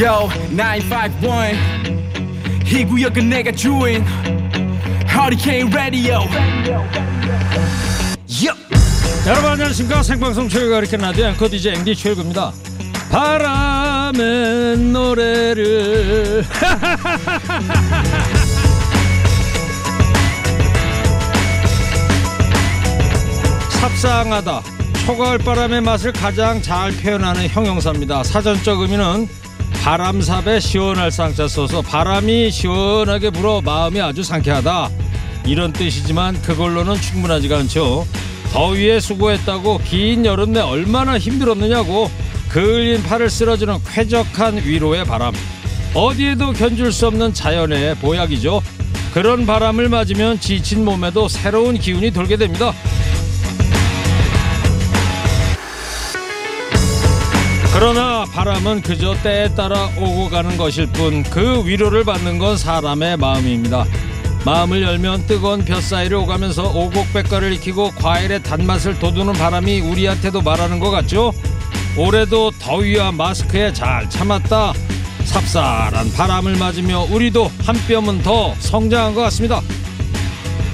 Yo 951 이 구역은 내가 주인. Hurricane Radio. Yo. 여러분 안녕하십니까? 생방송 최고가 이렇게 라디오 앵커 DJ 앵디 최고입니다. 바람의 노래를. 삽상하다. 초가을 바람의 맛을 가장 잘 표현하는 형용사입니다. 사전적 의미는 바람삽에 시원할 쌍자 써서 바람이 시원하게 불어 마음이 아주 상쾌하다. 이런 뜻이지만 그걸로는 충분하지가 않죠. 더위에 수고했다고 긴 여름 내 얼마나 힘들었느냐고 그을린 팔을 쓸어주는 쾌적한 위로의 바람. 어디에도 견줄 수 없는 자연의 보약이죠. 그런 바람을 맞으면 지친 몸에도 새로운 기운이 돌게 됩니다 그러나 바람은 그저 때에 따라 오고 가는 것일 뿐 그 위로를 받는 건 사람의 마음입니다. 마음을 열면 뜨거운 볕사이를 오가면서 오곡백과를 익히고 과일의 단맛을 돋우는 바람이 우리한테도 말하는 것 같죠? 올해도 더위와 마스크에 잘 참았다. 삽살한 바람을 맞으며 우리도 한 뼘은 더 성장한 것 같습니다.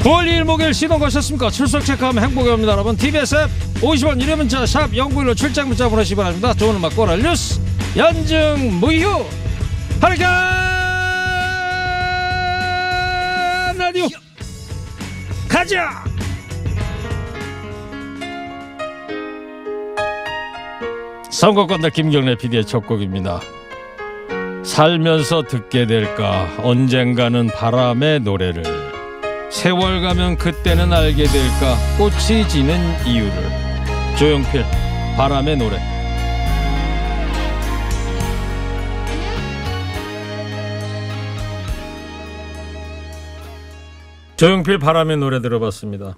9월 2일 목요일 시동 거셨습니까? 출석 체크하면 행복이 옵니다 여러분. TBS 앱 50원 유료 문자 샵 0915 출장 문자 보내시기 바랍니다. 좋은 음악 꼬라 뉴스 연증 무휴. 하리칸 라디오. 가자! 선거권달 김경래 PD의 첫 곡입니다. 살면서 듣게 될까? 언젠가는 바람의 노래를 세월 가면 그때는 알게 될까? 꽃이 지는 이유를. 조용필 바람의 노래. 조용필 바람의 노래 들어봤습니다.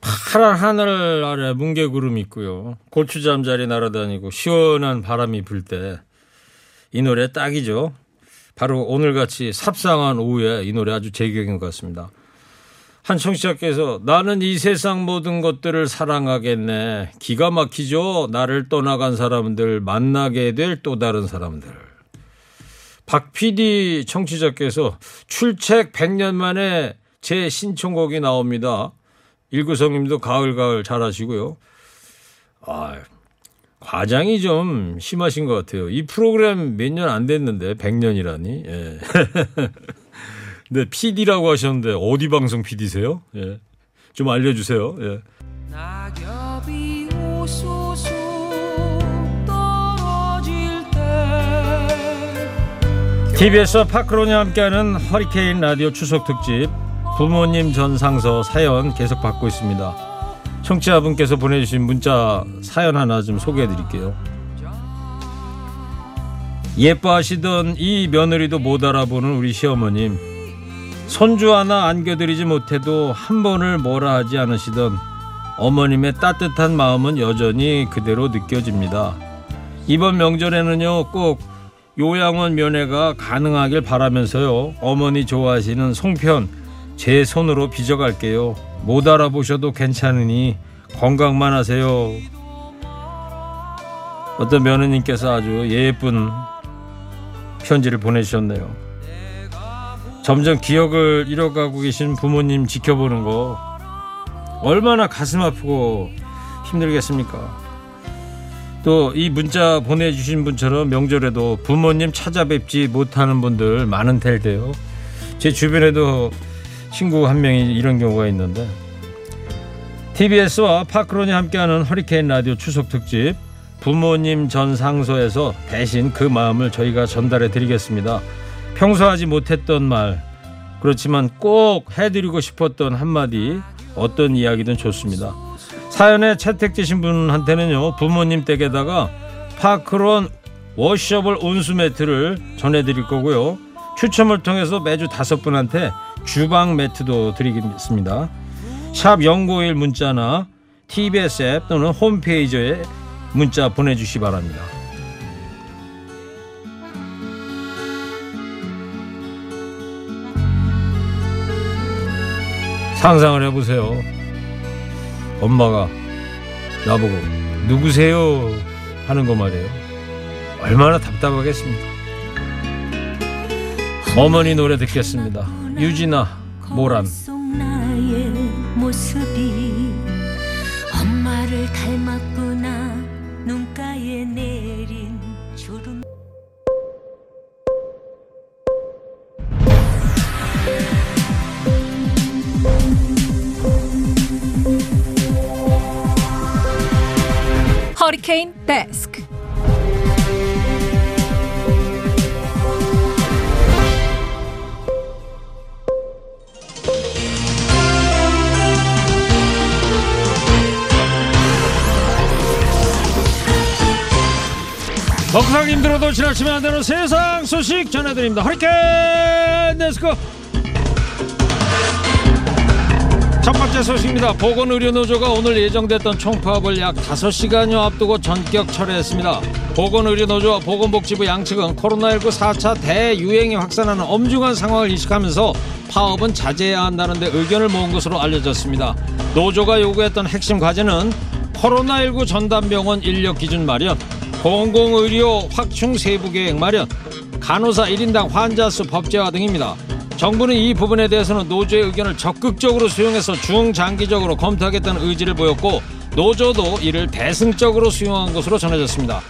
파란 하늘 아래 뭉게구름 있고요. 고추 잠자리 날아다니고 시원한 바람이 불 때 이 노래 딱이죠. 바로 오늘같이 삽상한 오후에 이 노래 아주 제격인 것 같습니다 한 청취자께서 나는 이 세상 모든 것들을 사랑하겠네. 기가 막히죠. 나를 떠나간 사람들 만나게 될 또 다른 사람들. 박 PD 청취자께서 출첵 100년 만에 제 신청곡이 나옵니다. 일구성님도 가을 가을 잘하시고요. 아, 과장이 좀 심하신 것 같아요. 이 프로그램 몇 년 안 됐는데 100년이라니. 예. 네, PD라고 하셨는데 어디 방송 PD세요? 예. 좀 알려 주세요. 예. 낙엽이 우수수 떨어질 때 TBS와 파크론이 함께하는 허리케인 라디오 추석 특집 부모님 전상서 사연 계속 받고 있습니다. 청취자분께서 보내주신 문자 사연 하나 좀 소개해 드릴게요. 예뻐하시던 이 며느리도 못 알아보는 우리 시어머님 손주 하나 안겨드리지 못해도 한 번을 뭐라 하지 않으시던 어머님의 따뜻한 마음은 여전히 그대로 느껴집니다. 이번 명절에는요 꼭 요양원 면회가 가능하길 바라면서요 어머니 좋아하시는 송편 제 손으로 빚어갈게요. 못 알아보셔도 괜찮으니 건강만 하세요. 어떤 며느님께서 아주 예쁜 편지를 보내주셨네요. 점점 기억을 잃어가고 계신 부모님 지켜보는 거 얼마나 가슴 아프고 힘들겠습니까? 또 이 문자 보내주신 분처럼 명절에도 부모님 찾아뵙지 못하는 분들 많은 텐데요. 제 주변에도 친구 한 명이 이런 경우가 있는데 TBS와 파크론이 함께하는 허리케인 라디오 추석 특집 부모님 전 상소에서 대신 그 마음을 저희가 전달해 드리겠습니다. 평소 하지 못했던 말 그렇지만 꼭 해드리고 싶었던 한마디 어떤 이야기든 좋습니다. 사연에 채택되신 분한테는요 부모님 댁에다가 파크론 워셔블 온수 매트를 전해드릴 거고요 추첨을 통해서 매주 다섯 분한테 주방 매트도 드리겠습니다. 샵 연고일 문자나 TBS 앱 또는 홈페이지에 문자 보내주시 기 바랍니다. 상상을 해보세요. 엄마가 나보고 누구세요 하는 거 말이에요. 얼마나 답답하겠습니까? 어머니 노래 듣겠습니다. 유진아 모란. 허리케인 데스크. 먹상 힘들어도 지나치면 안 되는 세상 소식 전해드립니다. 허리케인 데스크. 번째 소식입니다. 보건의료노조가 오늘 예정됐던 총파업을 약 5시간여 앞두고 전격 철회했습니다. 보건의료노조와 보건복지부 양측은 코로나19 4차 대유행이 확산하는 엄중한 상황을 인식하면서 파업은 자제해야 한다는데 의견을 모은 것으로 알려졌습니다. 노조가 요구했던 핵심 과제는 코로나19 전담병원 인력 기준 마련, 공공의료 확충 세부 계획 마련, 간호사 1인당 환자 수 법제화 등입니다. 정부는 이 부분에 대해서는 노조의 의견을 적극적으로 수용해서 중장기적으로 검토하겠다는 의지를 보였고 노조도 이를 대승적으로 수용한 것으로 전해졌습니다.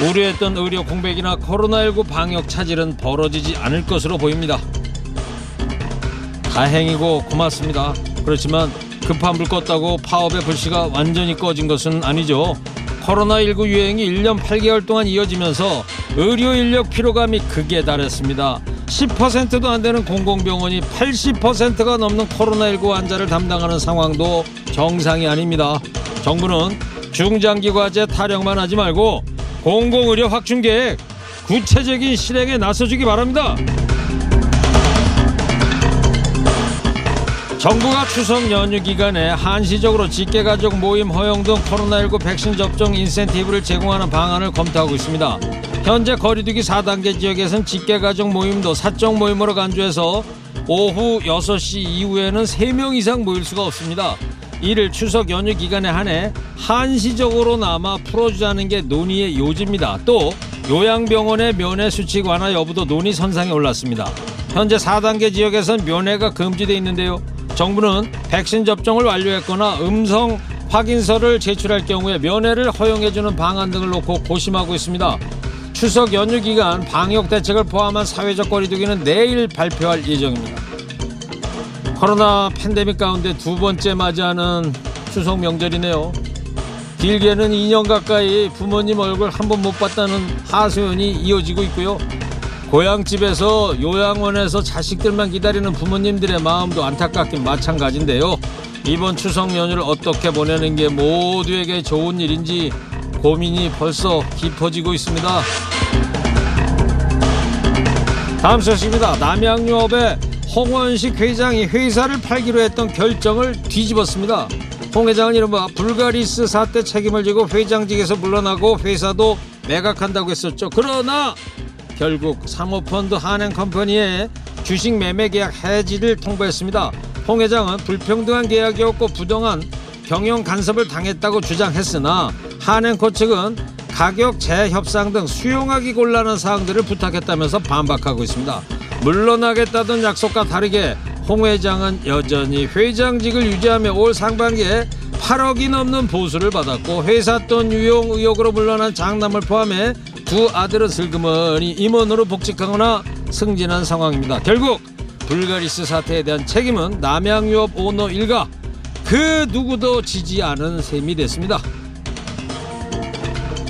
우려했던 의료 공백이나 코로나19 방역 차질은 벌어지지 않을 것으로 보입니다. 다행이고 고맙습니다. 그렇지만 급한 불 껐다고 파업의 불씨가 완전히 꺼진 것은 아니죠. 코로나19 유행이 1년 8개월 동안 이어지면서 의료 인력 피로감이 극에 달했습니다. 10%도 안 되는 공공병원이 80%가 넘는 코로나19 환자를 담당하는 상황도 정상이 아닙니다. 정부는 중장기 과제 타령만 하지 말고 공공의료 확충 계획 구체적인 실행에 나서주기 바랍니다. 정부가 추석 연휴 기간에 한시적으로 직계가족 모임 허용 등 코로나19 백신 접종 인센티브를 제공하는 방안을 검토하고 있습니다. 현재 거리두기 4단계 지역에선 직계가족 모임도 사적 모임으로 간주해서 오후 6시 이후에는 3명 이상 모일 수가 없습니다. 이를 추석 연휴 기간에 한해 한시적으로나마 풀어주자는 게 논의의 요지입니다. 또 요양병원의 면회 수칙 완화 여부도 논의 선상에 올랐습니다. 현재 4단계 지역에선 면회가 금지돼 있는데요. 정부는 백신 접종을 완료했거나 음성 확인서를 제출할 경우에 면회를 허용해주는 방안 등을 놓고 고심하고 있습니다. 추석 연휴 기간 방역 대책을 포함한 사회적 거리두기는 내일 발표할 예정입니다. 코로나 팬데믹 가운데 두 번째 맞이하는 추석 명절이네요. 길게는 2년 가까이 부모님 얼굴 한 번 못 봤다는 하소연이 이어지고 있고요. 고향집에서 요양원에서 자식들만 기다리는 부모님들의 마음도 안타깝긴 마찬가지인데요. 이번 추석 연휴를 어떻게 보내는 게 모두에게 좋은 일인지 고민이 벌써 깊어지고 있습니다. 다음 소식입니다. 남양유업의 홍원식 회장이 회사를 팔기로 했던 결정을 뒤집었습니다. 홍 회장은 이른바 불가리스 사태 책임을 지고 회장직에서 물러나고 회사도 매각한다고 했었죠. 그러나 결국 사모펀드 한행컴퍼니의 주식 매매 계약 해지를 통보했습니다. 홍 회장은 불평등한 계약이었고 부동한 경영 간섭을 당했다고 주장했으나 한행코 측은 가격 재협상 등 수용하기 곤란한 사항들을 부탁했다면서 반박하고 있습니다. 물러나겠다던 약속과 다르게 홍 회장은 여전히 회장직을 유지하며 올 상반기에 8억이 넘는 보수를 받았고 회사 돈 유용 의혹으로 물러난 장남을 포함해 두 아들은 슬그머니 임원으로 복직하거나 승진한 상황입니다. 결국 불가리스 사태에 대한 책임은 남양유업 오너 일가 그 누구도 지지 않은 셈이 됐습니다.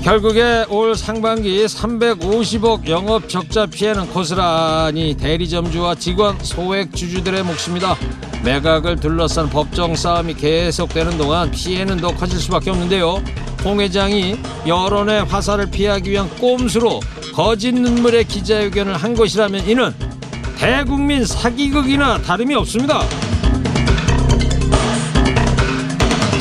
결국에 올 상반기 350억 영업 적자 피해는 고스란히 대리점주와 직원 소액 주주들의 몫입니다. 매각을 둘러싼 법정 싸움이 계속되는 동안 피해는 더 커질 수밖에 없는데요. 홍 회장이 여론의 화살을 피하기 위한 꼼수로 거짓 눈물의 기자회견을 한 것이라면 이는 대국민 사기극이나 다름이 없습니다.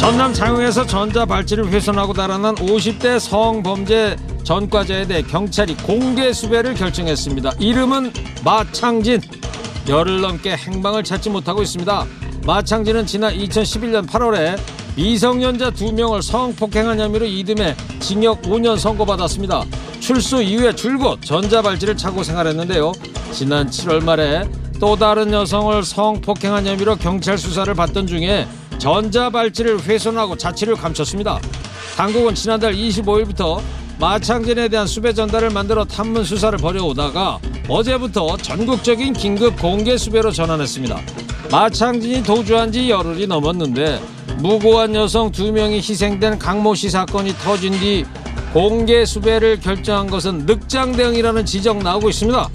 전남 장흥에서 전자발찌를 훼손하고 달아난 50대 성범죄 전과자에 대해 경찰이 공개 수배를 결정했습니다. 이름은 마창진. 열흘 넘게 행방을 찾지 못하고 있습니다. 마창진은 지난 2011년 8월에 미성년자 두명을 성폭행한 혐의로 이듬해 징역 5년 선고받았습니다. 출소 이후에 줄곧 전자발찌를 차고 생활했는데요. 지난 7월 말에 또 다른 여성을 성폭행한 혐의로 경찰 수사를 받던 중에 전자발찌를 훼손하고 자취를 감췄습니다. 당국은 지난달 25일부터 마창진에 대한 수배 전달을 만들어 탐문 수사를 벌여오다가 어제부터 전국적인 긴급 공개 수배로 전환했습니다. 마창진이 도주한 지 열흘이 넘었는데 무고한 여성 두 명이 희생된 강모 씨 사건이 터진 뒤 공개 수배를 결정한 것은 늑장 대응이라는 지적 나오고 있습니다.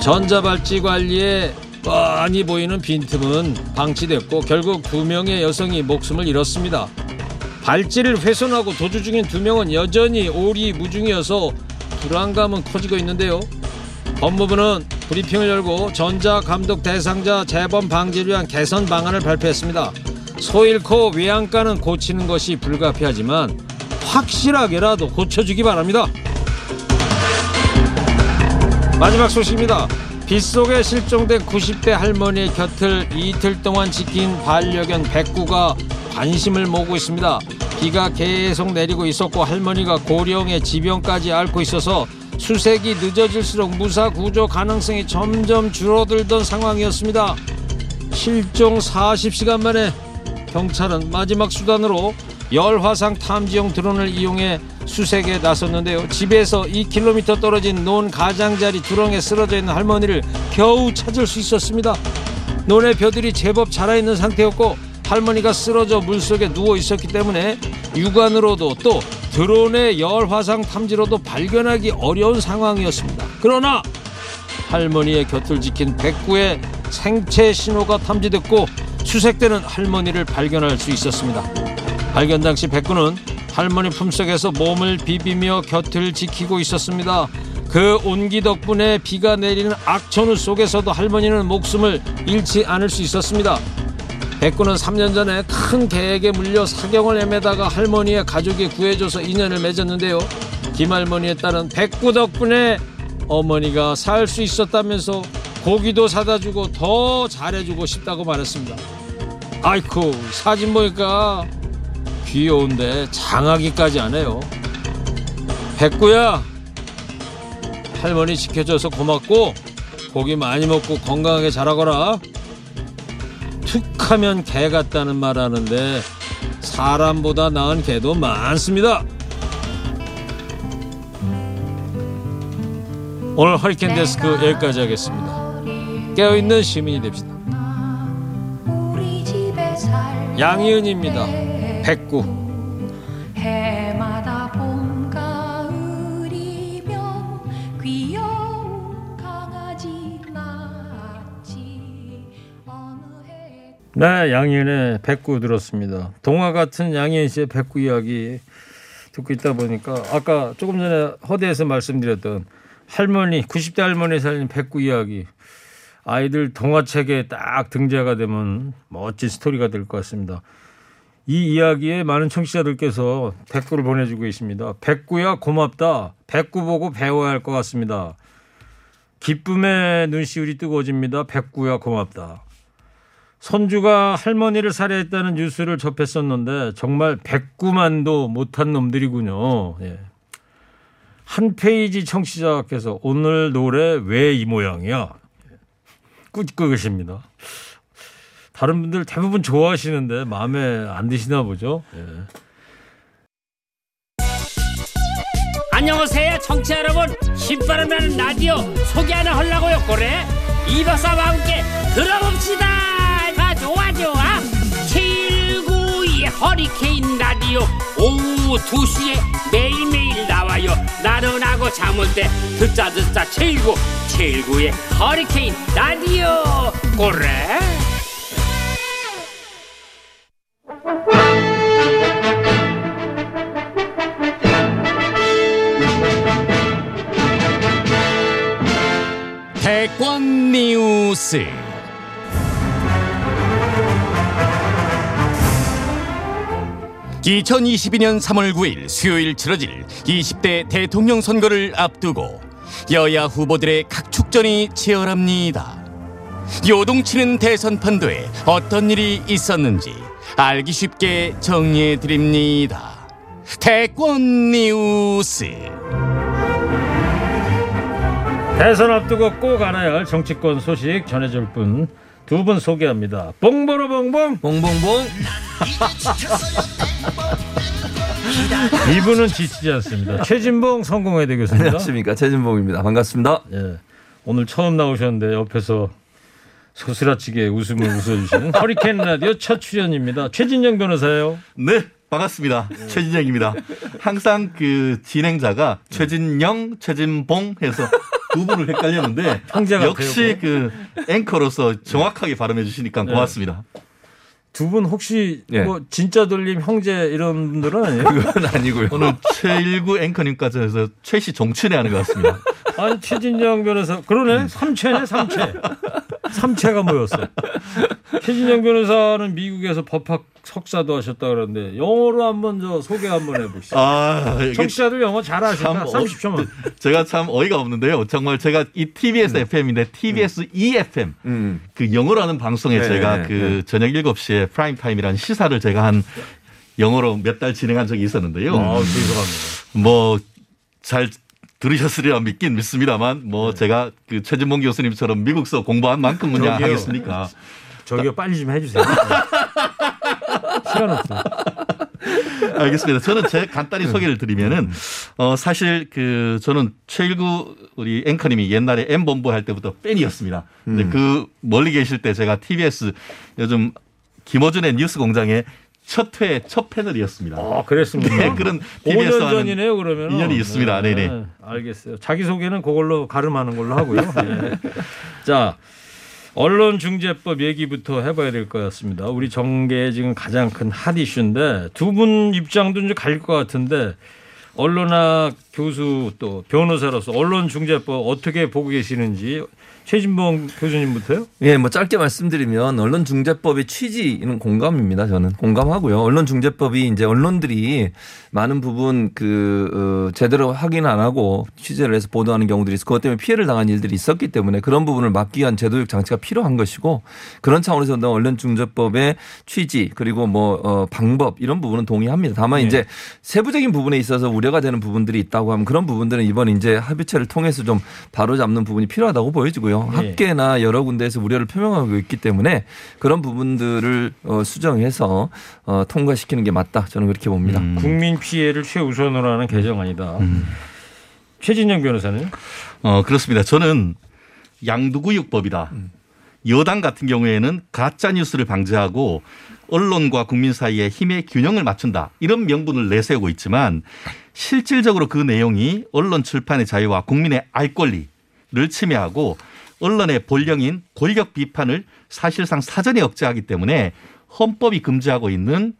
전자발찌 관리에 뻔히 보이는 빈틈은 방치됐고 결국 두 명의 여성이 목숨을 잃었습니다. 발찌를 훼손하고 도주 중인 두 명은 여전히 오리무중이어서 불안감은 커지고 있는데요. 법무부는 브리핑을 열고 전자감독 대상자 재범 방지를 위한 개선 방안을 발표했습니다. 소 잃고 외양간은 고치는 것이 불가피하지만 확실하게라도 고쳐주기 바랍니다. 마지막 소식입니다. 빗속에 실종된 90대 할머니의 곁을 이틀 동안 지킨 반려견 백구가 관심을 모으고 있습니다. 비가 계속 내리고 있었고 할머니가 고령의 지병까지 앓고 있어서 수색이 늦어질수록 무사 구조 가능성이 점점 줄어들던 상황이었습니다. 실종 40시간 만에 경찰은 마지막 수단으로 열화상 탐지용 드론을 이용해 수색에 나섰는데요. 집에서 2km 떨어진 논 가장자리 두렁에 쓰러져 있는 할머니를 겨우 찾을 수 있었습니다. 논의 벼들이 제법 자라있는 상태였고 할머니가 쓰러져 물속에 누워 있었기 때문에 육안으로도 또 드론의 열화상 탐지로도 발견하기 어려운 상황이었습니다. 그러나 할머니의 곁을 지킨 백구의 생체 신호가 탐지됐고 수색되는 할머니를 발견할 수 있었습니다. 발견 당시 백구는 할머니 품속에서 몸을 비비며 곁을 지키고 있었습니다. 그 온기 덕분에 비가 내리는 악천후 속에서도 할머니는 목숨을 잃지 않을 수 있었습니다. 백구는 3년 전에 큰 계획에 물려 사경을 헤매다가 할머니의 가족이 구해줘서 인연을 맺었는데요. 김할머니에 따른 백구 덕분에 어머니가 살 수 있었다면서 고기도 사다 주고 더 잘해주고 싶다고 말했습니다. 아이쿠 사진 보니까 귀여운데 장하기까지 하네요. 백구야 할머니 지켜줘서 고맙고 고기 많이 먹고 건강하게 자라거라. 툭 하면 개 같다는 말 하는데 사람보다 나은 개도 많습니다. 오늘 허리케인 데스크 여기까지 하겠습니다. 깨어있는 시민이 됩시다. 양희은입니다. 백구. 네, 양희은의 백구 들었습니다. 동화 같은 양희은 씨의 백구 이야기 듣고 있다 보니까 아까 조금 전에 허대에서 말씀드렸던 할머니, 90대 할머니 살린 백구 이야기 아이들 동화책에 딱 등재가 되면 멋진 스토리가 될 것 같습니다. 이 이야기에 많은 청취자들께서 댓글을 보내주고 계십니다. 백구야 고맙다. 백구 보고 배워야 할 것 같습니다. 기쁨의 눈시울이 뜨거워집니다. 백구야 고맙다. 손주가 할머니를 살해했다는 뉴스를 접했었는데 정말 백구만도 못한 놈들이군요. 예. 한 페이지 청취자께서 오늘 노래 왜 이 모양이야? 꾸짖고 계십니다. 다른 분들 대부분 좋아하시는데 마음에 안 드시나 보죠. 예. 안녕하세요 청취자 여러분. 신바람 나는 라디오 소개 하나 하려고요 그래. 이박사와 함께 들어봅시다. 아 좋아 좋아. 792 허리케인 라디오. 오후 2시에 매일매일 나와요. 나른하고 잠올 때 듣자 듣자. 79 79의 허리케인 라디오. 그래 뉴스. (2022년 3월 9일) 수요일 치러질 (20대) 대통령 선거를 앞두고 여야 후보들의 각축전이 치열합니다. 요동치는 대선 판도에 어떤 일이 있었는지 알기 쉽게 정리해 드립니다. 대권 뉴스 대선 앞두고 꼭 알아야 할 정치권 소식 전해줄 분 두 분 소개합니다. 봉보로 봉봉 봉봉봉 이분은 지치지 않습니다. 최진봉 성공회대 교수입니다. 안녕하십니까 최진봉입니다. 반갑습니다. 예, 오늘 처음 나오셨는데 옆에서 소스라치게 웃음을 웃어주시는 허리케인 라디오 첫 출연입니다. 최진영 변호사예요. 네, 반갑습니다. 최진영입니다. 항상 그 진행자가 최진영, 최진봉 해서 두 분을 헷갈렸는데 역시 그 앵커로서 정확하게 발음해 주시니까 고맙습니다. 두분 혹시 예. 뭐 진짜 돌림 형제 이런 분들은 아니에요? 그건 아니고요. 오늘 최일구 앵커님까지 해서 최씨 종친회 하는 것 같습니다. 아니 최진영 변호사 그러네 삼체네 삼체 삼체가 모였어. 최진영 변호사는 미국에서 법학 석사도 하셨다 그러는데 영어로 한번 저 소개 한번 해보시죠. 아, 청취자들 영어 참 잘하시니까 어- 30초만. 제가 참 어이가 없는데요. 정말 제가 이 TBS FM인데 TBS eFM 음. 그 영어로 하는 방송에 네, 제가 네, 그 네. 저녁 7시에 프라임 타임이라는 시사를 제가 한 영어로 몇 달 진행한 적이 있었는데요. 아 죄송합니다. 뭐잘 들으셨으리라 믿긴 믿습니다만 뭐 네. 제가 그 최진봉 교수님처럼 미국서 공부한 만큼은 그냥. 하겠습니까? 저기요 빨리 좀 해주세요. 시간 없어. 알겠습니다. 저는 제 네. 간단히 소개를 드리면은 어 사실 그 저는 최일구 우리 앵커님이 옛날에 M 본부 할 때부터 팬이었습니다. 근데 음. 그 멀리 계실 때 제가 TBS 요즘 김어준의 뉴스 공장의 첫 회, 첫 패널이었습니다. 아 그랬습니까? 네, 그런 5년 TBS 하는 전이네요 그러면. 인연이 있습니다. 네 네. 알겠어요. 자기 소개는 그걸로 가름하는 걸로 하고요. 네. 자. 언론중재법 얘기부터 해봐야 될 것 같습니다. 우리 정계의 지금 가장 큰 핫 이슈인데 두 분 입장도 이제 갈릴 것 같은데 언론학 교수 또 변호사로서 언론중재법 어떻게 보고 계시는지 최진봉 교수님부터요? 예, 뭐 짧게 말씀드리면 언론중재법의 취지는 공감입니다. 저는 공감하고요. 언론중재법이 이제 언론들이 많은 부분 그 어, 제대로 확인 안 하고 취재를 해서 보도하는 경우들이 있어 그것 때문에 피해를 당한 일들이 있었기 때문에 그런 부분을 막기 위한 제도적 장치가 필요한 것이고 그런 차원에서 언론중재법의 취지 그리고 뭐 어, 방법 이런 부분은 동의합니다. 다만 네. 이제 세부적인 부분에 있어서 우려가 되는 부분들이 있다고 하면 그런 부분들은 이번 이제 합의체를 통해서 좀 바로잡는 부분이 필요하다고 보여지고요. 네. 학계나 여러 군데에서 우려를 표명하고 있기 때문에 그런 부분들을 어, 수정해서 어, 통과시키는 게 맞다. 저는 그렇게 봅니다. 음. 국민 피해를 최우선으로 하는 개정안이다. 최진영 변호사는 어, 그렇습니다. 저는 양두구육법이다. 여당 같은 경우에는 가짜 뉴스를 방지하고 언론과 국민 사이에 힘의 균형을 맞춘다. 이런 명분을 내세우고 있지만 실질적으로 그 내용이 언론 출판의 자유와 국민의 알 권리를 침해하고 언론의 본령인 권력 비판을 사실상 사전에 억제하기 때문에 헌법이 금지하고 있는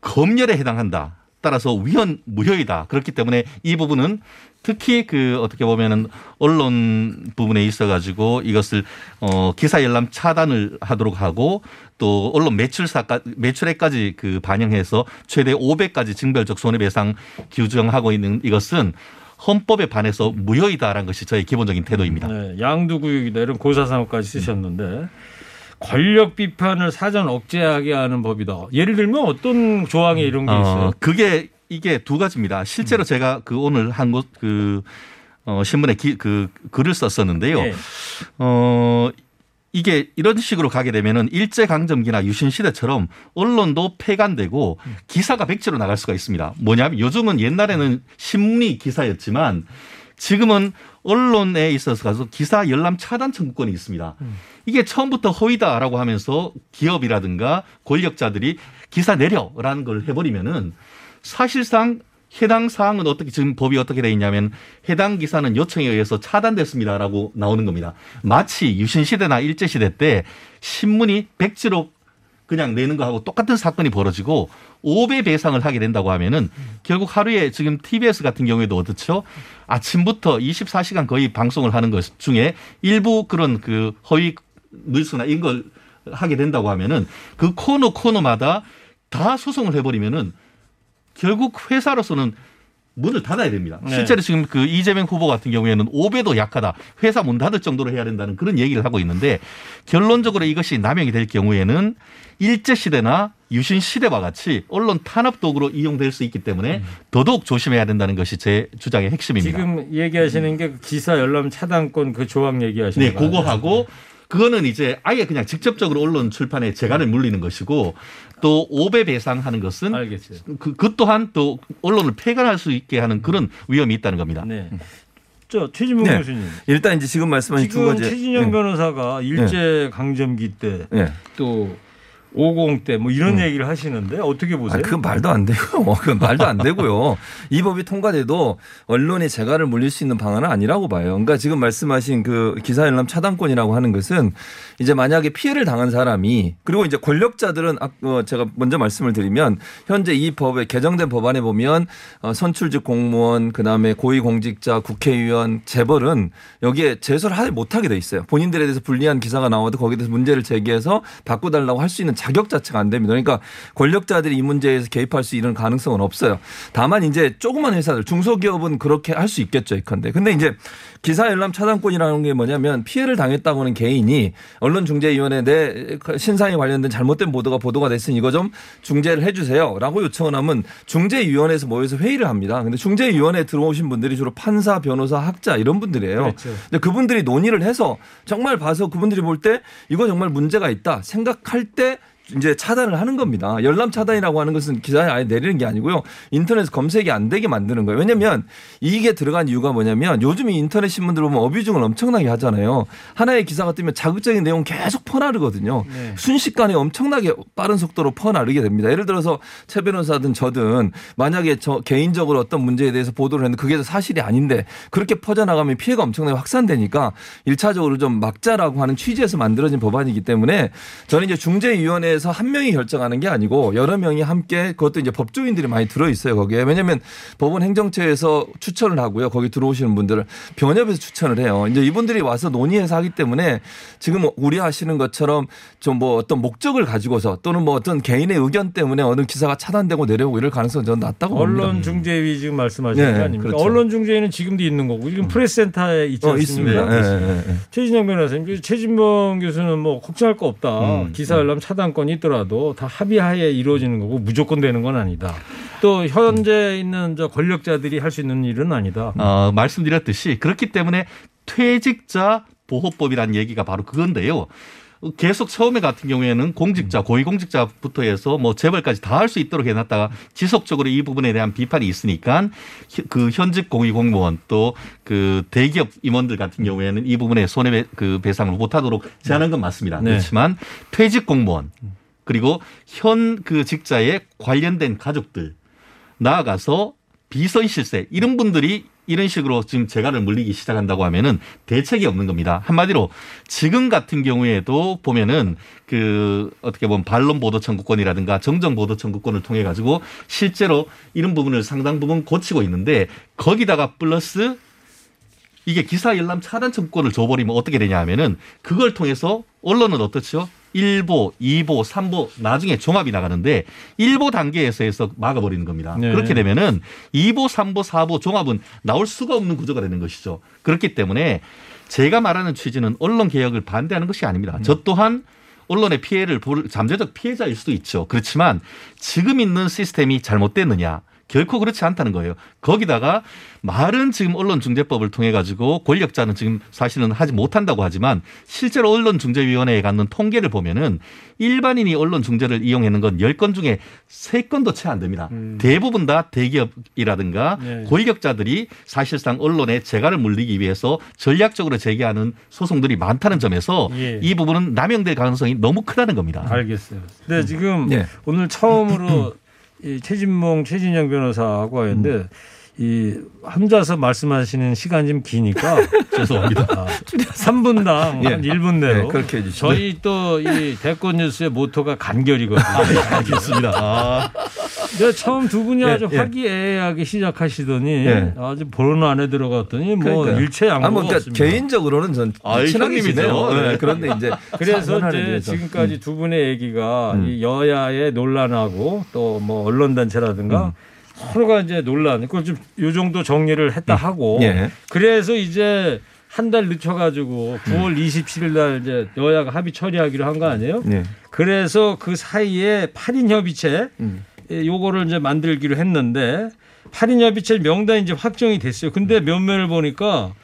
검열에 해당한다. 따라서 위헌 무효이다. 그렇기 때문에 이 부분은 특히 그 어떻게 보면은 언론 부분에 있어 가지고 이것을 어 기사 열람 차단을 하도록 하고 또 언론 매출사까 매출액까지 그 반영해서 최대 500까지 징별적 손해배상 규정하고 있는 이것은 헌법에 반해서 무효이다라는 것이 저의 기본적인 태도입니다. 네, 양두구역이다 이런 고사상어까지 쓰셨는데 권력 비판을 사전 억제하게 하는 법이다. 예를 들면 어떤 조항에 이런 게 있어요? 어, 그게 이게 두 가지입니다. 실제로 제가 그 오늘 한곳그 어, 신문에 기, 그 글을 썼었는데요. 네. 어, 이게 이런 식으로 가게 되면은 일제 강점기나 유신 시대처럼 언론도 폐간되고 기사가 백지로 나갈 수가 있습니다. 뭐냐면 요즘은 옛날에는 신문이 기사였지만 지금은 언론에 있어서 기사 열람 차단 청구권이 있습니다. 이게 처음부터 허위다라고 하면서 기업이라든가 권력자들이 기사 내려라는 걸 해버리면은 사실상 해당 사항은 어떻게 지금 법이 어떻게 돼 있냐면 해당 기사는 요청에 의해서 차단됐습니다라고 나오는 겁니다. 마치 유신 시대나 일제 시대 때 신문이 백지로 그냥 내는 거하고 똑같은 사건이 벌어지고 5배 배상을 하게 된다고 하면은 결국 하루에 지금 TBS 같은 경우에도 어떻죠? 아침부터 24시간 거의 방송을 하는 것 중에 일부 그런 그 허위 뉴스나 이런 걸 하게 된다고 하면은 그 코너 코너마다 다 소송을 해버리면은 결국 회사로서는 문을 닫아야 됩니다. 네. 실제로 지금 그 이재명 후보 같은 경우에는 5배도 약하다. 회사 문 닫을 정도로 해야 된다는 그런 얘기를 하고 있는데 결론적으로 이것이 남용이 될 경우에는 일제 시대나 유신 시대와 같이 언론 탄압 도구로 이용될 수 있기 때문에 더더욱 조심해야 된다는 것이 제 주장의 핵심입니다. 지금 얘기하시는 게그 기사 열람 차단권 그 조항 얘기하시는 네, 거예요. 그거 하고 그거는 이제 아예 그냥 직접적으로 언론 출판에 재간을 물리는 것이고 또 5배 배상하는 것은 알겠어요. 그, 그 또한 또 언론을 폐간할 수 있게 하는 그런 위험이 있다는 겁니다. 네. 저 최진봉 네. 교수님. 일단 이제 지금 말씀하신 두 지금 가지. 최진영 예. 변호사가 일제 강점기 때 예. 또 50때뭐 이런 얘기를 하시는데 어떻게 보세요? 아, 그건 말도 안 되고요. 그건 말도 안 되고요. 이 법이 통과돼도 언론이 재갈을 물릴 수 있는 방안은 아니라고 봐요. 그러니까 지금 말씀하신 그 기사 열람 차단권이라고 하는 것은 이제 만약에 피해를 당한 사람이 그리고 이제 권력자들은 아, 어, 제가 먼저 말씀을 드리면 현재 이 법에 개정된 법안에 보면 어, 선출직 공무원 그다음에 고위공직자 국회의원 재벌은 여기에 제소를 하지 못하게 돼 있어요. 본인들에 대해서 불리한 기사가 나와도 거기에 대해서 문제를 제기해서 바꿔달라고 할 수 있는 자격 자체가 안 됩니다. 그러니까 권력자들이 이 문제에서 개입할 수 있는 가능성은 없어요. 다만 이제 조그만 회사들 중소기업은 그렇게 할 수 있겠죠. 이컨대. 근데 이제 기사 열람 차단권이라는 게 뭐냐면 피해를 당했다고 하는 개인이 언론중재위원회 내 신상에 관련된 잘못된 보도가 보도가 됐으니 이거 좀 중재를 해 주세요 라고 요청을 하면 중재위원회에서 모여서 회의를 합니다. 근데 중재위원회에 들어오신 분들이 주로 판사, 변호사, 학자 이런 분들이에요. 그렇죠. 근데 그분들이 논의를 해서 정말 봐서 그분들이 볼 때 이거 정말 문제가 있다 생각할 때 이제 차단을 하는 겁니다. 열람 차단이라고 하는 것은 기사에 아예 내리는 게 아니고요. 인터넷 검색이 안 되게 만드는 거예요. 왜냐하면 이게 들어간 이유가 뭐냐면 요즘 이 인터넷 신문들 보면 어뷰징을 엄청나게 하잖아요. 하나의 기사가 뜨면 자극적인 내용 계속 퍼나르거든요. 네. 순식간에 엄청나게 빠른 속도로 퍼나르게 됩니다. 예를 들어서 최 변호사든 저든 만약에 저 개인적으로 어떤 문제에 대해서 보도를 했는데 그게 사실이 아닌데 그렇게 퍼져나가면 피해가 엄청나게 확산되니까 일차적으로 좀 막자라고 하는 취지에서 만들어진 법안이기 때문에 저는 이제 중재위원회 에서 한 명이 결정하는 게 아니고 여러 명이 함께 그것도 이제 법조인들이 많이 들어 있어요 거기에 왜냐하면 법원 행정처에서 추천을 하고요 거기 들어오시는 분들을 변협에서 추천을 해요 이제 이분들이 와서 논의해서 하기 때문에 지금 우려하시는 것처럼 좀 뭐 어떤 목적을 가지고서 또는 뭐 어떤 개인의 의견 때문에 어느 기사가 차단되고 내려오고 이럴 가능성은 저는 낮다고 봅니다. 언론 중재위 지금 말씀하시는 네, 게 아닙니까? 그렇죠. 언론 중재위는 지금도 있는 거고 지금 프레스센터에 있지 어, 않습니까? 있습니다. 예, 예, 예. 최진영 변호사님, 그 최진봉 교수는 뭐 걱정할 거 없다. 음, 기사 열람 차단권 이 있더라도 다 합의하에 이루어지는 거고 무조건 되는 건 아니다. 또 현재 있는 저 권력자들이 할 수 있는 일은 아니다. 어, 말씀드렸듯이 그렇기 때문에 퇴직자 보호법이라는 얘기가 바로 그건데요. 계속 처음에 같은 경우에는 공직자, 고위공직자부터 해서 뭐 재벌까지 다 할 수 있도록 해놨다가 지속적으로 이 부분에 대한 비판이 있으니까 그 현직 고위공무원 또 그 대기업 임원들 같은 경우에는 이 부분에 손해 그 배상을 못하도록 제한한 건 맞습니다. 네. 그렇지만 퇴직 공무원 그리고 현 그 직자에 관련된 가족들 나아가서 비선 실세 이런 분들이 이런 식으로 지금 재갈을 물리기 시작한다고 하면은 대책이 없는 겁니다. 한마디로 지금 같은 경우에도 보면은 그 어떻게 보면 반론 보도 청구권이라든가 정정 보도 청구권을 통해 가지고 실제로 이런 부분을 상당 부분 고치고 있는데 거기다가 플러스 이게 기사 열람 차단 청구권을 줘버리면 어떻게 되냐 하면은 그걸 통해서 언론은 어떻죠? 1보, 2보, 3보 나중에 종합이 나가는데 1보 단계에서 해서 막아버리는 겁니다. 네. 그렇게 되면은 2보, 3보, 4보 종합은 나올 수가 없는 구조가 되는 것이죠. 그렇기 때문에 제가 말하는 취지는 언론 개혁을 반대하는 것이 아닙니다. 저 또한 언론의 피해를 볼 잠재적 피해자일 수도 있죠. 그렇지만 지금 있는 시스템이 잘못됐느냐? 결코 그렇지 않다는 거예요. 거기다가 말은 지금 언론중재법을 통해 가지고 권력자는 지금 사실은 하지 못한다고 하지만 실제로 언론중재위원회에 갖는 통계를 보면은 일반인이 언론중재를 이용하는 건 10건 중에 3건도 채 안 됩니다. 대부분 다 대기업이라든가 네. 권력자들이 사실상 언론에 재갈을 물리기 위해서 전략적으로 제기하는 소송들이 많다는 점에서 예. 이 부분은 남용될 가능성이 너무 크다는 겁니다. 알겠어요. 근데 지금 네. 오늘 처음으로 이 최진봉, 최진영 변호사하고 하는데 이 혼자서 말씀하시는 시간이 좀 기니까 죄송합니다. 3분당 예. 한 1분 내로 네, 그렇게 해주시죠. 저희 또 이 대권 뉴스의 모토가 간결이거든요. 알겠습니다. 아, 근데 처음 두 분이 예, 아주 예. 화기애애하게 시작하시더니 예. 아주 보는 안에 들어갔더니 뭐 그러니까요. 일체 양보가 아, 뭐 그러니까 없습니다. 개인적으로는 전 형님이죠. 지내요. 네, 네. 그런데 이제 그래서 이제. 지금까지 두 분의 얘기가 음. 이 여야의 논란하고 또 뭐 언론 단체라든가 서로가 이제 논란, 그걸 좀 요 정도 정리를 했다 하고 예. 그래서 이제 한 달 늦춰가지고 9월 27일 날 이제 여야가 합의 처리하기로 한 거 아니에요? 네. 그래서 그 사이에 8인 협의체 음. 예, 요거를 이제 만들기로 했는데 8인 협의체 명단이 이제 확정이 됐어요. 근데 면면을 보니까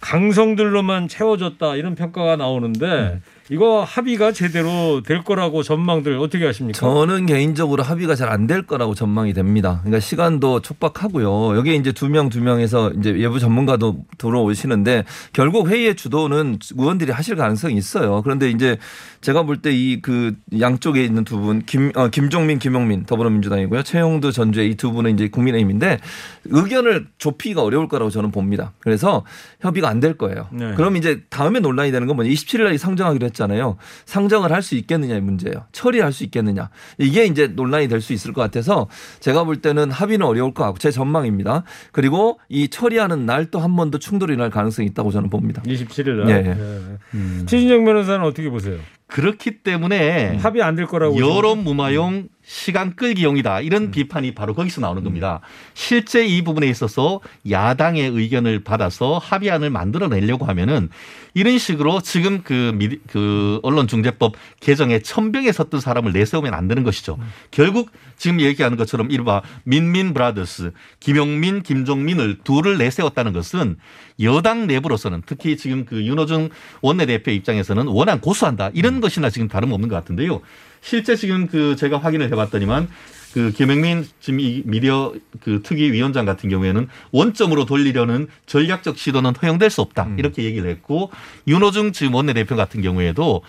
강성들로만 채워졌다 이런 평가가 나오는데 이거 합의가 제대로 될 거라고 전망들 어떻게 하십니까? 저는 개인적으로 합의가 잘 안 될 거라고 전망이 됩니다. 그러니까 시간도 촉박하고요. 여기에 이제 두 명 두 명에서 이제 외부 전문가도 들어오시는데 결국 회의의 주도는 의원들이 하실 가능성이 있어요. 그런데 이제 제가 볼 때 이 그 양쪽에 있는 두 분, 김, 어, 김종민, 김용민 더불어민주당이고요. 최영두 전주의 이 두 분은 이제 국민의힘인데 의견을 좁히기가 어려울 거라고 저는 봅니다. 그래서 협의가 안 될 거예요. 네. 그럼 이제 다음에 논란이 되는 건 뭐냐. 27일 날 상정하기로 했 잖아요. 상정을 할 수 있겠느냐의 문제예요. 처리할 수 있겠느냐. 이게 이제 논란이 될 수 있을 것 같아서 제가 볼 때는 합의는 어려울 것 같고 제 전망입니다. 그리고 이 처리하는 날 또 한 번 더 충돌이 날 가능성이 있다고 저는 봅니다. 27일 날. 예, 예. 예. 최진정 변호사는 어떻게 보세요? 그렇기 때문에 합의 안 될 거라고 여론 무마용 시간 끌기용이다 이런 비판이 바로 거기서 나오는 겁니다. 실제 이 부분에 있어서 야당의 의견을 받아서 합의안을 만들어내려고 하면은 이런 식으로 지금 그, 미, 그 언론중재법 개정에 천병에 섰던 사람을 내세우면 안 되는 것이죠. 결국 지금 얘기하는 것처럼 이른바 민민 브라더스 김용민 김종민을 둘을 내세웠다는 것은 여당 내부로서는 특히 지금 그 윤호중 원내대표 입장에서는 원안 고수한다 이런 것이나 지금 다름없는 것 같은데요. 실제 지금 그 제가 확인을 해봤더니만 그 김영민 지금 이 미디어 그 특위 위원장 같은 경우에는 원점으로 돌리려는 전략적 시도는 허용될 수 없다. 이렇게 얘기를 했고 윤호중 지금 원내대표 같은 경우에도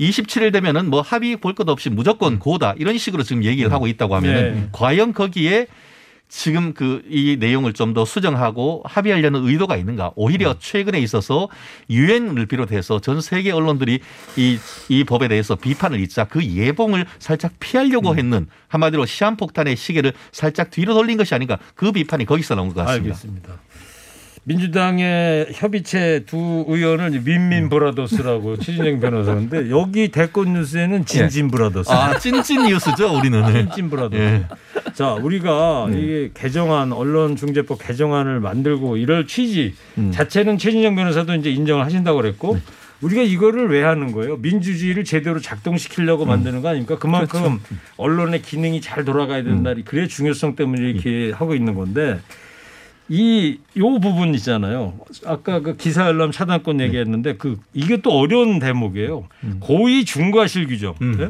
27일 되면은 뭐 합의 볼 것 없이 무조건 고다. 이런 식으로 지금 얘기를 하고 있다고 하면은 네. 과연 거기에 지금 그 이 내용을 좀 더 수정하고 합의하려는 의도가 있는가? 오히려 최근에 있어서 유엔을 비롯해서 전 세계 언론들이 이, 이 법에 대해서 비판을 잇자 그 예봉을 살짝 피하려고 했는 한마디로 시한폭탄의 시계를 살짝 뒤로 돌린 것이 아닌가 그 비판이 거기서 나온 것 같습니다. 알겠습니다. 민주당의 협의체 두 의원을 이제 음. 민민 brothers라고 최진영 변호사인데 여기 대권 뉴스에는 진진 brothers. 아, 찐찐 뉴스죠, 우리는. 찐찐 brothers. 예. 자, 우리가 네. 이게 개정안 언론중재법 개정안을 만들고 이럴 취지 음. 자체는 최진영 변호사도 이제 인정을 하신다고 그랬고 네. 우리가 이거를 왜 하는 거예요? 민주주의를 제대로 작동시키려고 음. 만드는 거 아닙니까? 그만큼 그렇죠. 언론의 기능이 잘 돌아가야 음. 된다. 그래 중요성 때문에 이렇게 하고 있는 건데 이 요 부분 있잖아요. 아까 그 기사 열람 차단권 얘기했는데 그 이게 또 어려운 대목이에요. 음. 고의 중과실 규정. 음. 네?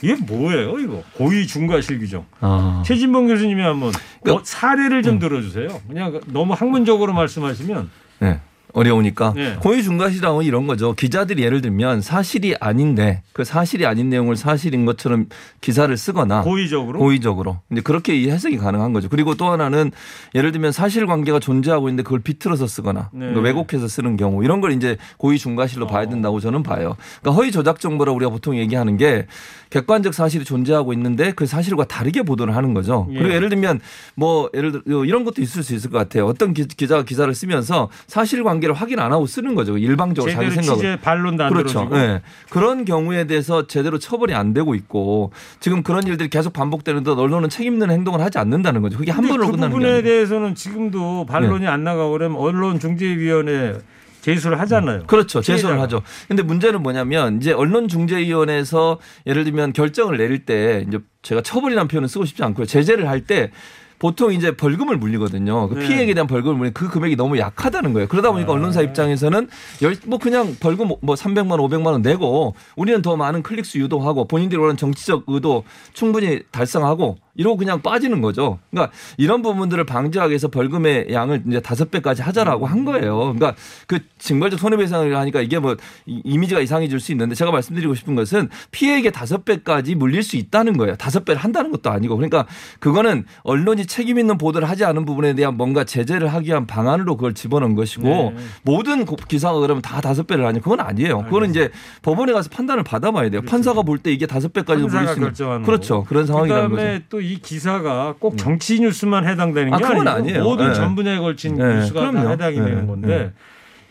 이게 뭐예요, 이거? 고의 중과실 규정. 아. 최진봉 교수님이 한번 그러니까 어, 사례를 좀 들어주세요. 그냥 너무 학문적으로 말씀하시면 네. 어려우니까 네. 고의 중과실이라고 이런 거죠. 기자들이 예를 들면 사실이 아닌데 그 사실이 아닌 내용을 사실인 것처럼 기사를 쓰거나 고의적으로 고의적으로 이제 그렇게 이 해석이 가능한 거죠. 그리고 또 하나는 예를 들면 사실관계가 존재하고 있는데 그걸 비틀어서 쓰거나 네. 그러니까 왜곡해서 쓰는 경우 이런 걸 이제 고의 중과실로 봐야 어. 된다고 저는 봐요. 그러니까 허위 조작 정보라 우리가 보통 얘기하는 게 객관적 사실이 존재하고 있는데 그 사실과 다르게 보도를 하는 거죠. 예. 그리고 예를 들면 뭐 예를 들어 이런 것도 있을 수 있을 것 같아요. 어떤 기- 기자가 기사를 쓰면서 사실관계 를 확인 안 하고 쓰는 거죠. 일방적으로 자기 생각을. 취재 반론도 안 그렇죠. 예. 그런 경우에 대해서 제대로 처벌이 안 되고 있고 지금 그런 일들이 계속 반복되는데 언론은 책임있는 행동을 하지 않는다는 거죠. 그게 한 번으로 그 끝나는 게 부분에 아니에요. 네. 대해서는 지금도 반론이 안 나가고 그러면 언론중재위원회 제소를 하잖아요. 그렇죠. 제소를 피해자가. 하죠. 근데 문제는 뭐냐면 이제 언론중재위원회에서 예를 들면 결정을 내릴 때 이제 제가 처벌이라는 표현을 쓰고 싶지 않고요. 제재를 할 때 보통 이제 벌금을 물리거든요. 그 네. 피해액에 대한 벌금을 물리 그 금액이 너무 약하다는 거예요. 그러다 보니까 아. 언론사 입장에서는 열, 뭐 그냥 벌금 뭐 300만 원, 500만 원 내고 우리는 더 많은 클릭수 유도하고 본인들이 원하는 정치적 의도 충분히 달성하고 이러고 그냥 빠지는 거죠. 그러니까 이런 부분들을 방지하기 위해서 벌금의 양을 이제 다섯 배까지 하자라고 한 거예요. 그러니까 그 징벌적 손해배상을 하니까 이게 뭐 이- 이미지가 이상해질 수 있는데 제가 말씀드리고 싶은 것은 피해액의 다섯 배까지 물릴 수 있다는 거예요. 다섯 배를 한다는 것도 아니고 그러니까 그거는 언론이 책임 있는 보도를 하지 않은 부분에 대한 뭔가 제재를 하기 위한 방안으로 그걸 집어넣은 것이고 네. 모든 고- 기사가 그러면 다 다섯 배를 하냐 그건 아니에요. 그거는 이제 법원에 가서 판단을 받아봐야 돼요. 판사가 볼 때 이게 다섯 배까지 물릴 수 있는 그렇죠. 그런 상황이라는 거죠. 음. 이 기사가 꼭 정치 뉴스만 해당되는 아, 게 그건 아니고 아니에요. 모든 네. 전 분야에 걸친 네, 뉴스가 다. 해당이 네, 되는 건데 네.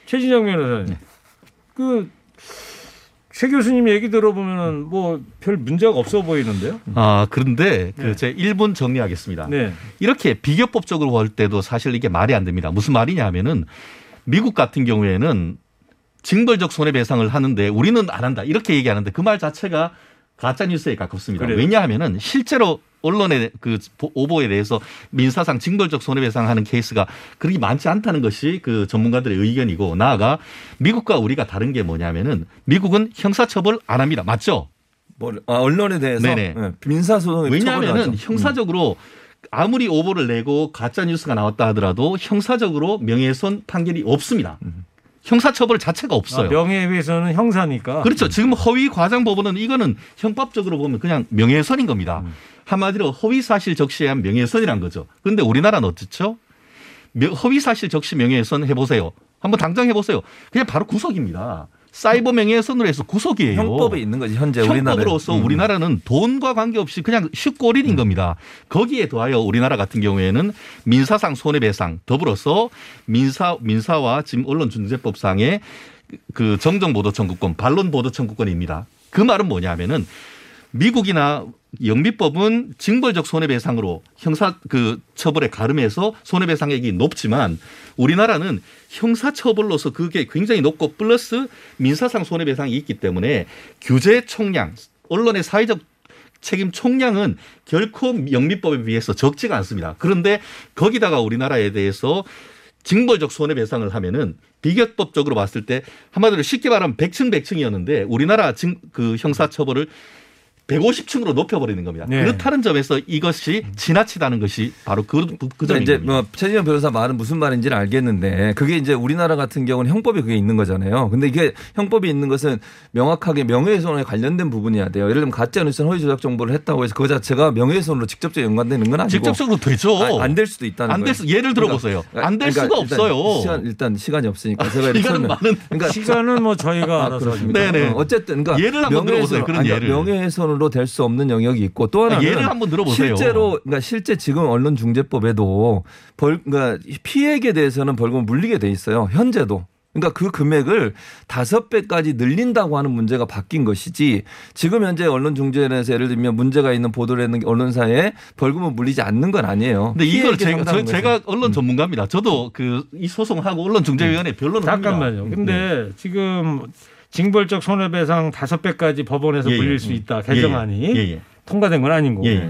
최진영 변호사님 그 최 교수님 얘기 들어보면은 뭐 별 문제가 없어 보이는데요. 아 그런데 네. 그제 1분 정리하겠습니다. 네. 이렇게 비교법적으로 볼 때도 사실 이게 말이 안 됩니다. 무슨 말이냐 하면은 미국 같은 경우에는 징벌적 손해배상을 하는데 우리는 안 한다. 이렇게 얘기하는데 그 말 자체가 가짜 뉴스에 가깝습니다. 그래요? 왜냐하면은 실제로 언론의 그 오보에 대해서 민사상 징벌적 손해배상하는 케이스가 그렇게 많지 않다는 것이 그 전문가들의 의견이고 나아가 미국과 우리가 다른 게 뭐냐면은 미국은 형사처벌 안 합니다. 맞죠? 뭐, 아, 언론에 대해서 네네. 네, 민사소송에 왜냐하면은. 음. 형사적으로 아무리 오보를 내고 가짜 뉴스가 나왔다 하더라도 형사적으로 명예훼손 판결이 없습니다. 형사처벌 자체가 아, 없어요. 명예훼손은 형사니까. 그렇죠. 지금 허위 과장 법원은 이거는 형법적으로 보면 그냥 명예훼손인 겁니다. 음. 한마디로 허위 사실 적시에 한 명예훼손이란 거죠. 그런데 우리나라는 어떻죠? 명- 허위 사실 적시 명예훼손 해보세요. 한번 당장 해보세요. 그냥 바로 구속입니다. 사이버 명예훼 손으로 해서 구속이에요. 형법에 있는 거지 현재 우리나라에. 형법으로서 음. 우리나라는 돈과 관계없이 그냥 쉽고 어린인 겁니다. 거기에 더하여 우리나라 같은 경우에는 민사상 손해배상 더불어서 민사 민사와 지금 언론중재법상의 그 정정보도 청구권, 반론 보도 청구권입니다. 그 말은 뭐냐면은 미국이나 영미법은 징벌적 손해배상으로 형사 그 처벌에 가름해서 손해배상액이 높지만 우리나라는 형사처벌로서 그게 굉장히 높고 플러스 민사상 손해배상이 있기 때문에 규제 총량, 언론의 사회적 책임 총량은 결코 영미법에 비해서 적지가 않습니다. 그런데 거기다가 우리나라에 대해서 징벌적 손해배상을 하면은 비교법적으로 봤을 때 한마디로 쉽게 말하면 백층 백층이었는데 우리나라 징, 그 형사처벌을 150층으로 높여버리는 겁니다. 네. 그렇다는 점에서 이것이 지나치다는 것이 바로 그, 그, 그 그러니까 점인 이제. 뭐 최진영 변호사 말은 무슨 말인지는 알겠는데 그게 이제 우리나라 같은 경우는 형법에 그게 있는 거잖아요. 근데 이게 형법이 있는 것은 명확하게 명예훼손에 관련된 부분이어야 돼요. 예를 들면 가짜 뉴스는 허위 조작 정보를 했다고 해서 그 자체가 명예훼손으로 직접적으로 연관되는 건 아니고 직접적으로 되죠. 안 될 수도 있다는 안 거예요. 될 수, 예를 들어보세요. 안될 수가 일단 없어요. 시간, 일단 시간이 없으니까 제가 시간은 설명- 많은 그러니까 시간은 뭐 저희가 알아서 그렇습니까? 합니다. 네네. 어, 어쨌든 그러니까 예를 한번 들어보세요. 그런 아니, 예를. 명예훼손으로 될 수 없는 영역이 있고 또 하나는 예를 한번 들어보세요. 실제로 그러니까 실제 지금 언론중재법에도 벌 그러니까 피해액에 대해서는 벌금 물리게 돼 있어요. 현재도. 그러니까 그 금액을 다섯 배까지 늘린다고 하는 문제가 바뀐 것이지 지금 현재 언론중재에서 예를 들면 문제가 있는 보도를 했는 언론사에 벌금을 물리지 않는 건 아니에요. 근데 이걸 제가, 저, 제가. 언론 전문가입니다. 저도 그 이 소송하고 언론중재위원회 변론을 합니다. 잠깐만요. 근데 지금 징벌적 손해배상 다섯 배까지 법원에서 예, 예. 물릴 수 있다 개정안이 예, 예. 통과된 건 아닌 거고. 예, 예.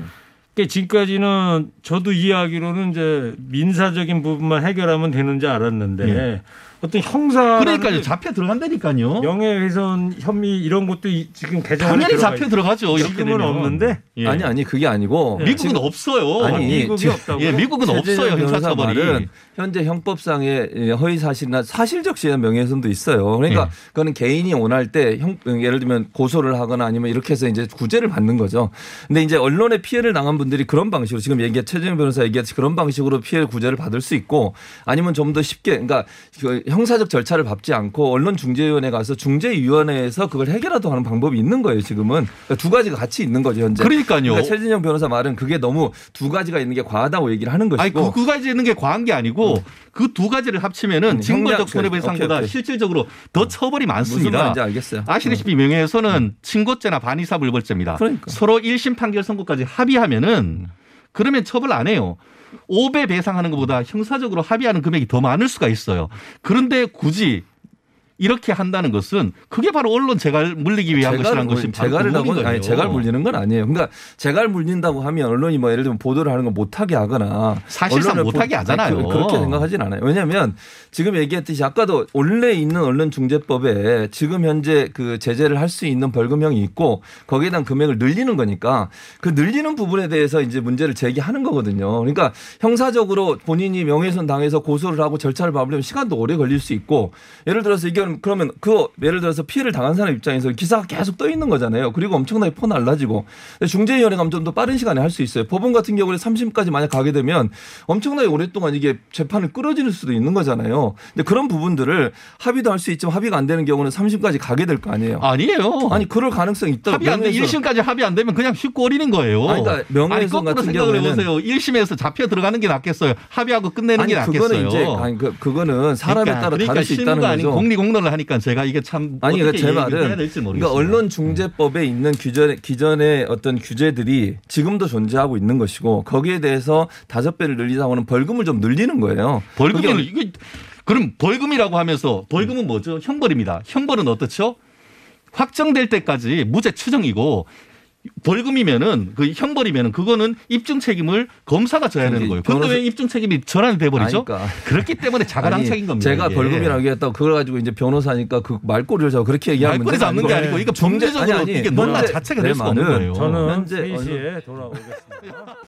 그러니까 지금까지는 저도 이해하기로는 이제 민사적인 부분만 해결하면 되는 줄 알았는데 예. 어떤 형사 그러니까요. 잡혀 들어간다니까요. 명예훼손 혐의 이런 것도 이- 지금 개정안에 당연히 잡혀 들어가죠. 지금은. 없는데 예. 아니 아니 그게 아니고 미국은 없어요. 아니, 미국이 지금- 없다고. 예, 미국은 없어요. 말은 현재 형법상의 허위 사실이나 사실적시한 명예훼손도 있어요. 그러니까 예. 그거는 개인이 원할 때 형, 예를 들면 고소를 하거나 아니면 이렇게 해서 이제 구제를 받는 거죠. 근데 이제 언론에 피해를 당한 분들이 그런 방식으로 지금 얘기한 최재형 변호사 얘기했듯이 그런 방식으로 피해 구제를 받을 수 있고 아니면 좀 더 쉽게 그러니까 그 형사적 절차를 밟지 않고 언론중재위원회 가서 중재위원회에서 그걸 해결하도 하는 방법이 있는 거예요. 지금은 그러니까 두 가지가 같이 있는 거죠 현재. 그러니까요. 그러니까 최진영 변호사 말은 그게 너무 두 가지가 있는 게 과하다고 얘기를 하는 것이고. 아니 그, 그 가지 있는 게 과한 게 아니고 그두 가지를 합치면은 징벌적 형량- 손해배상보다. 실질적으로 더 처벌이 무슨 많습니다. 말인지 알겠어요. 아시다시피 명예훼손은 친고죄나 반의사불벌죄입니다. 그러니까. 서로 1심 판결 선고까지 합의하면은 그러면 처벌 안 해요. 5배 배상하는 것보다 형사적으로 합의하는 금액이 더 많을 수가 있어요. 그런데 굳이 이렇게 한다는 것은 그게 바로 언론 재갈 물리기 위한 것이라는 것이 재갈을 그 하고 부분인 아니. 재갈 물리는 건 아니에요. 그러니까 재갈 물린다고 하면 언론이 뭐 예를 들면 보도를 하는 걸 못하게 하거나 사실상 못하게 보- 하잖아요. 그- 그렇게 생각하진 않아요. 왜냐하면 지금 얘기했듯이 아까도 원래 있는 언론중재법에 지금 현재 그 제재를 할 수 있는 벌금형이 있고 거기에 대한 금액을 늘리는 거니까 그 늘리는 부분에 대해서 이제 문제를 제기하는 거거든요. 그러니까 형사적으로 본인이 명예훼손 당해서 고소를 하고 절차를 밟으려면 시간도 오래 걸릴 수 있고 예를 들어서 이게 그러면 그 예를 들어서 피해를 당한 사람 입장에서 기사가 계속 떠 있는 거잖아요. 그리고 엄청나게 퍼 날라지고 근데 중재위원회 가면 좀 더 빠른 시간에 할 수 있어요. 법원 같은 경우는 3심까지 만약 가게 되면 엄청나게 오랫동안 이게 재판을 끌어지는 수도 있는 거잖아요. 근데 그런 부분들을 합의도 할 수 있지만 합의가 안 되는 경우는 3심까지 가게 될 거 아니에요. 아니에요. 아니 그럴 가능성이 있다고 합의 안 돼. 명예훼손. 1심까지 합의 안 되면 그냥 쉽고 어리는 거예요. 아니, 그러니까 명예훼손 같은 생각을 경우에는 해보세요. 1심에서 잡혀 들어가는 게 낫겠어요. 합의하고 끝내는 아니 게 낫겠어요. 그거는 이제 아니 그 그거는 사람에 그러니까, 따라 그러니까 다를 수 있다는 거죠. 공리공론 토론을 하니까 제가 이게 참 아니 그러니까 제 말은 해야 될지 모르겠어요. 그러니까 언론 중재법에 있는 규제 기존의 어떤 규제들이 지금도 존재하고 있는 것이고 거기에 대해서 다섯 배를 늘리자고는 벌금을 좀 늘리는 거예요. 벌금이 그게 이거 그럼 벌금이라고 하면서 벌금은 뭐죠? 형벌입니다. 형벌은 어떻죠? 확정될 때까지 무죄 추정이고 벌금이면은 그 형벌이면은 그거는 입증 책임을 검사가 져야 되는 거예요. 그런데 왜 입증 책임이 전환이 돼 버리죠? 아니까. 그렇기 때문에 자가당착인 겁니다. 제가 이게. 벌금이라고 얘기했다고 그걸 가지고 이제 변호사니까 그 말꼬리를 잡고 그렇게 얘기하면 말꼬리 잡는 게 아니고 이거 중재- 범죄적으로 아니, 아니, 이게 논란 자체가 내될 수가 없는 거예요. 저는 현재 3시에 돌아오겠습니다.